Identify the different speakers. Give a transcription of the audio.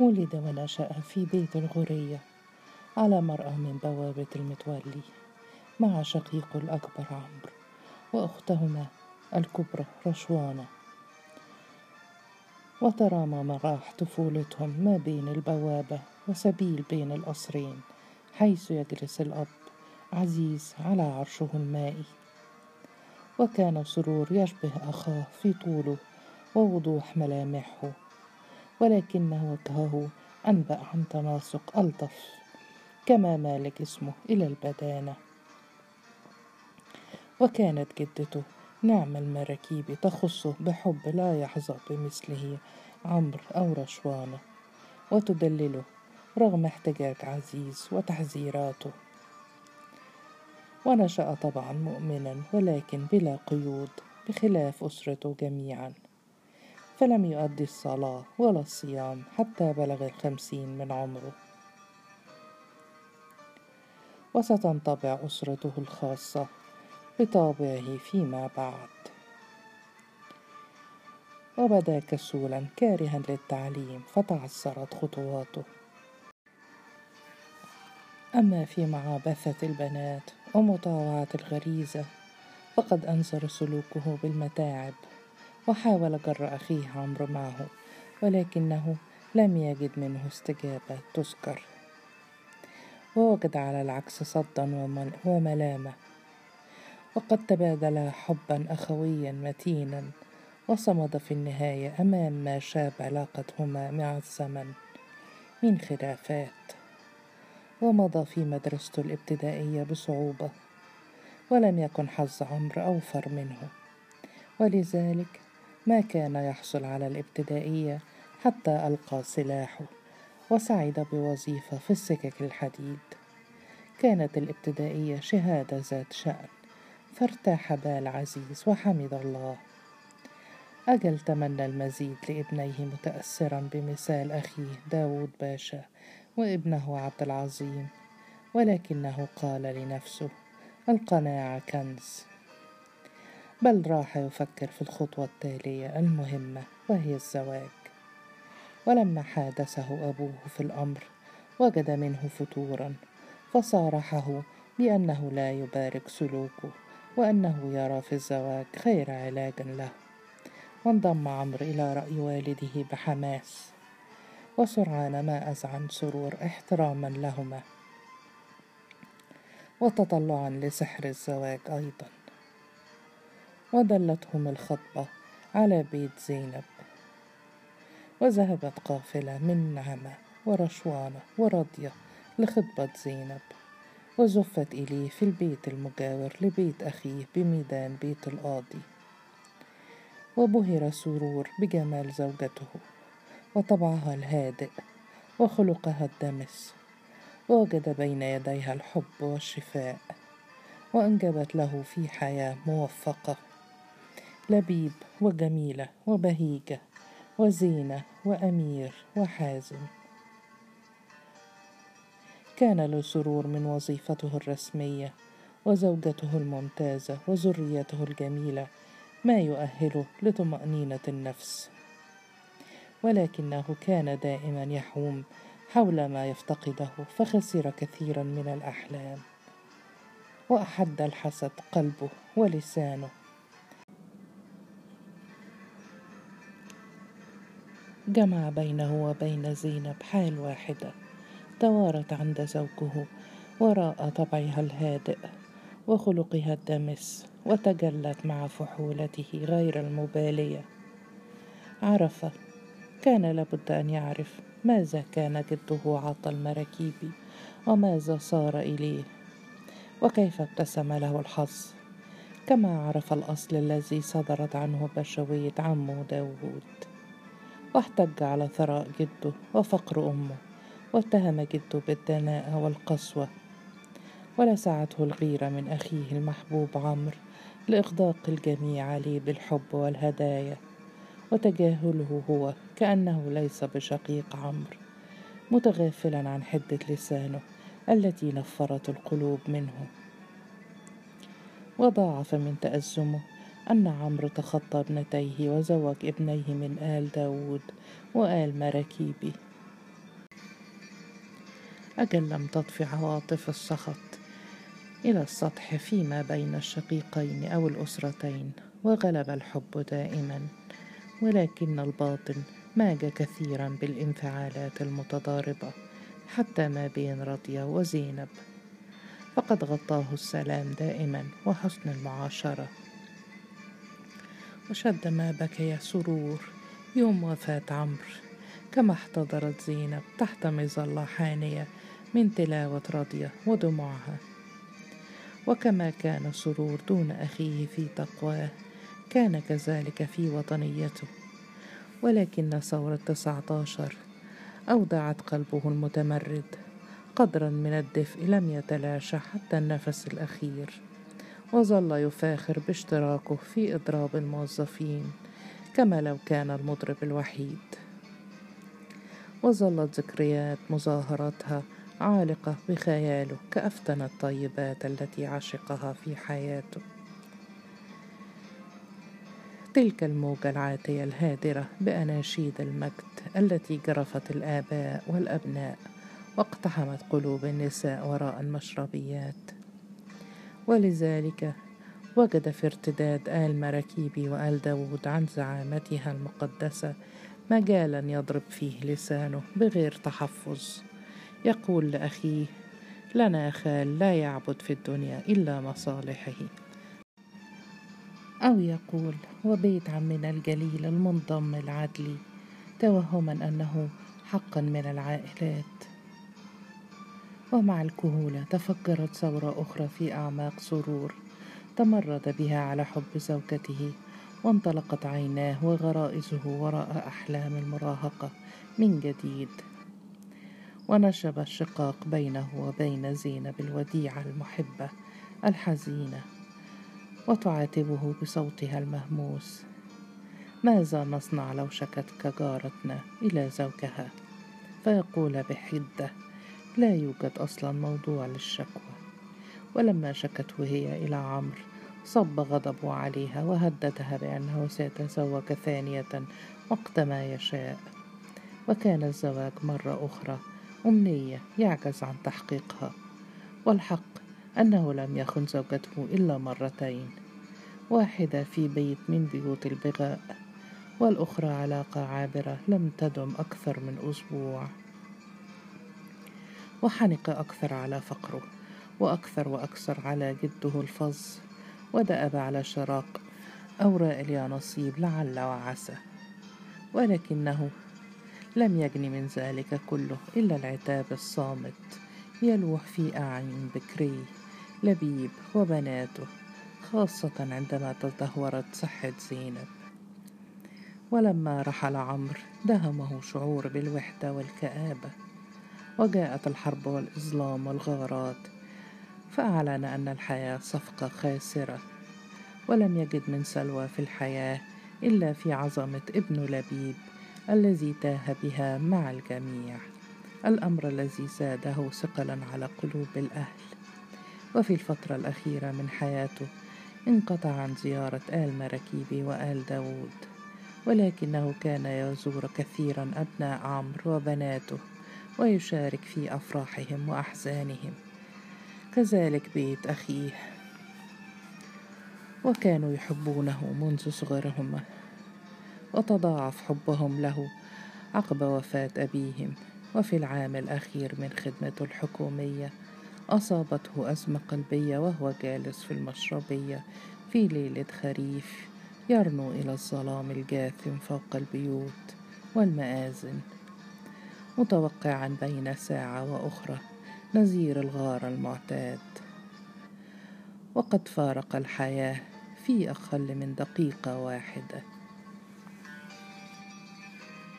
Speaker 1: ولد ونشأ في بيت الغورية على مرأى من بوابة المتولي مع شقيق الأكبر عمرو وأختهما الكبرى رشوانة. وترامى مراح طفولتهم ما بين البوابة وسبيل بين القصرين حيث يجلس الأب عزيز على عرشه المائي. وكان سرور يشبه أخاه في طوله ووضوح ملامحه ولكن وجهه أنبأ عن تناسق ألطف كما مال جسمه إلى البدانة. وكانت جدته نعم المراكيب تخصه بحب لا يحظى بمثله عمرو أو رشوانة وتدلله رغم احتجاج عزيز وتحذيراته. ونشأ طبعا مؤمنا ولكن بلا قيود بخلاف أسرته جميعا. فلم يؤدي الصلاة ولا الصيام حتى بلغ الخمسين من عمره. وستنطبع أسرته الخاصة بطابعه فيما بعد. وبدا كسولا كارها للتعليم فتعثرت خطواته. أما في معابثة البنات ومطاوعة الغريزة فقد أنزر سلوكه بالمتاعب. وحاول جر أخيه عمرو معه ولكنه لم يجد منه استجابة تذكر. ووجد على العكس صدا وملامة. وقد تبادلا حبا أخويا متينا وصمد في النهاية أمام ما شاب علاقتهما مع الزمن من خلافات. ومضى في مدرسته الابتدائية بصعوبة ولم يكن حظ عمرو أوفر منه. ولذلك ما كان يحصل على الابتدائية حتى ألقى سلاحه وسعد بوظيفة في السكك الحديد. كانت الابتدائية شهادة ذات شأن فارتاح بال عزيز وحمد الله. أجل تمنى المزيد لابنيه متأثرا بمثال أخيه داود باشا وابنه عبد العظيم ولكنه قال لنفسه القناعة كنز. بل راح يفكر في الخطوة التالية المهمة وهي الزواج. ولما حادثه أبوه في الأمر وجد منه فتورا فصارحه بأنه لا يبارك سلوكه وأنه يرى في الزواج خير علاج له. وانضم عمرو إلى رأي والده بحماس وسرعان ما أذعن سرور احتراما لهما. وتطلعا لسحر الزواج أيضا. ودلتهم الخطبة على بيت زينب. وذهبت قافلة من نعمة ورشوانة ورضية لخطبة زينب. وزفت إليه في البيت المجاور لبيت أخيه بميدان بيت القاضي. وبهر سرور بجمال زوجته. وطبعها الهادئ وخلقها الدمس. ووجد بين يديها الحب والشفاء. وأنجبت له في حياة موفقة. لبيب وجميلة وبهيجة وزينة وأمير وحازم. كان له سرور من وظيفته الرسمية وزوجته الممتازة وذريته الجميلة ما يؤهله لطمأنينة النفس. ولكنه كان دائما يحوم حول ما يفتقده فخسر كثيرا من الأحلام. وأحد الحسد قلبه ولسانه. جمع بينه وبين زينب حال واحدة. توارت عند زوجه وراء طبعها الهادئ وخلقها الدمس وتجلت مع فحولته غير المبالية. عرف كان لابد أن يعرف ماذا كان جده عطى المراكيبي وماذا صار إليه وكيف ابتسم له الحظ. كما عرف الأصل الذي صدرت عنه بشوية عمه داوود واحتج على ثراء جده وفقر أمه واتهم جده بالدناءة والقسوة. ولسعته الغيرة من أخيه المحبوب عمرو لإغداق الجميع عليه بالحب والهدايا. وتجاهله هو كأنه ليس بشقيق عمرو متغافلا عن حدة لسانه التي نفرت القلوب منه. وضاعف من تأزمه أن عمرو تخطى ابنتيه وزوج ابنيه من آل داود وآل مراكيبي أجل لم تطفي عواطف السخط إلى السطح فيما بين الشقيقين أو الأسرتين وغلب الحب دائما ولكن الباطن ماج كثيرا بالانفعالات المتضاربة حتى ما بين رضية وزينب. فقد غطاه السلام دائما وحسن المعاشرة. وشد ما بكي سرور يوم وفاة عمرو. كما احتضرت زينب تحت مظلة حانية من تلاوة رضية ودموعها. وكما كان سرور دون أخيه في تقواه كان كذلك في وطنيته. ولكن ثورة تسعة عشر أودعت قلبه المتمرد. قدرا من الدفء لم يتلاشى حتى النفس الأخير. وظل يفاخر باشتراكه في إضراب الموظفين كما لو كان المضرب الوحيد. وظلت ذكريات مظاهرتها عالقة بخياله كأفتن الطيبات التي عشقها في حياته. تلك الموجة العاتية الهادرة بأناشيد المجد التي جرفت الآباء والأبناء واقتحمت قلوب النساء وراء المشربيات. ولذلك وجد في ارتداد آل مراكيبي وآل داود عن زعامتها المقدسة مجالا يضرب فيه لسانه بغير تحفظ. يقول لأخيه لنا خال لا يعبد في الدنيا إلا مصالحه. أو يقول وبيت عمنا الجليل المنضم العدلي توهما أنه حقا من العائلات. ومع الكهولة تفجرت ثورة أخرى في أعماق سرور تمرد بها على حب زوجته وانطلقت عيناه وغرائزه وراء أحلام المراهقة من جديد. ونشب الشقاق بينه وبين زينب الوديعة المحبة الحزينة وتعاتبه بصوتها المهموس. ماذا نصنع لو شكتك جارتنا إلى زوجها؟ فيقول بحدة لا يوجد أصلا موضوع للشكوى. ولما شكته هي إلى عمرو صب غضبه عليها وهددها بأنه سيتزوج ثانية وقت ما يشاء. وكان الزواج مرة أخرى أمنية يعجز عن تحقيقها. والحق أنه لم يخن زوجته إلا مرتين. واحدة في بيت من بيوت البغاء والأخرى علاقة عابرة لم تدم أكثر من أسبوع. وحنق أكثر على فقره وأكثر وأكثر على جده الفظ. ودأب على شراق أوراق اليانصيب لعل وعسى. ولكنه لم يجن من ذلك كله إلا العتاب الصامت يلوح في أعين بكري. لبيب وبناته خاصة عندما تدهورت صحة زينب. ولما رحل عمرو دهمه شعور بالوحدة والكآبة. وجاءت الحرب والإظلام والغارات فأعلن أن الحياة صفقة خاسرة ولم يجد من سلوى في الحياة إلا في عظمة ابن لبيب الذي تاه بها مع الجميع الأمر الذي زاده ثقلا على قلوب الأهل. وفي الفترة الأخيرة من حياته انقطع عن زيارة آل مراكيبي وآل داود ولكنه كان يزور كثيرا أبناء عمرو وبناته. ويشارك في أفراحهم وأحزانهم. كذلك بيت أخيه. وكانوا يحبونه منذ صغرهم. وتضاعف حبهم له عقب وفاة أبيهم. وفي العام الأخير من خدمته الحكومية أصابته أزمة قلبية وهو جالس في المشربية في ليلة خريف يرنو إلى الظلام الجاثم فوق البيوت والمآذن متوقعا بين ساعة وأخرى نزير الغار المعتاد. وقد فارق الحياة في أقل من دقيقة واحدة.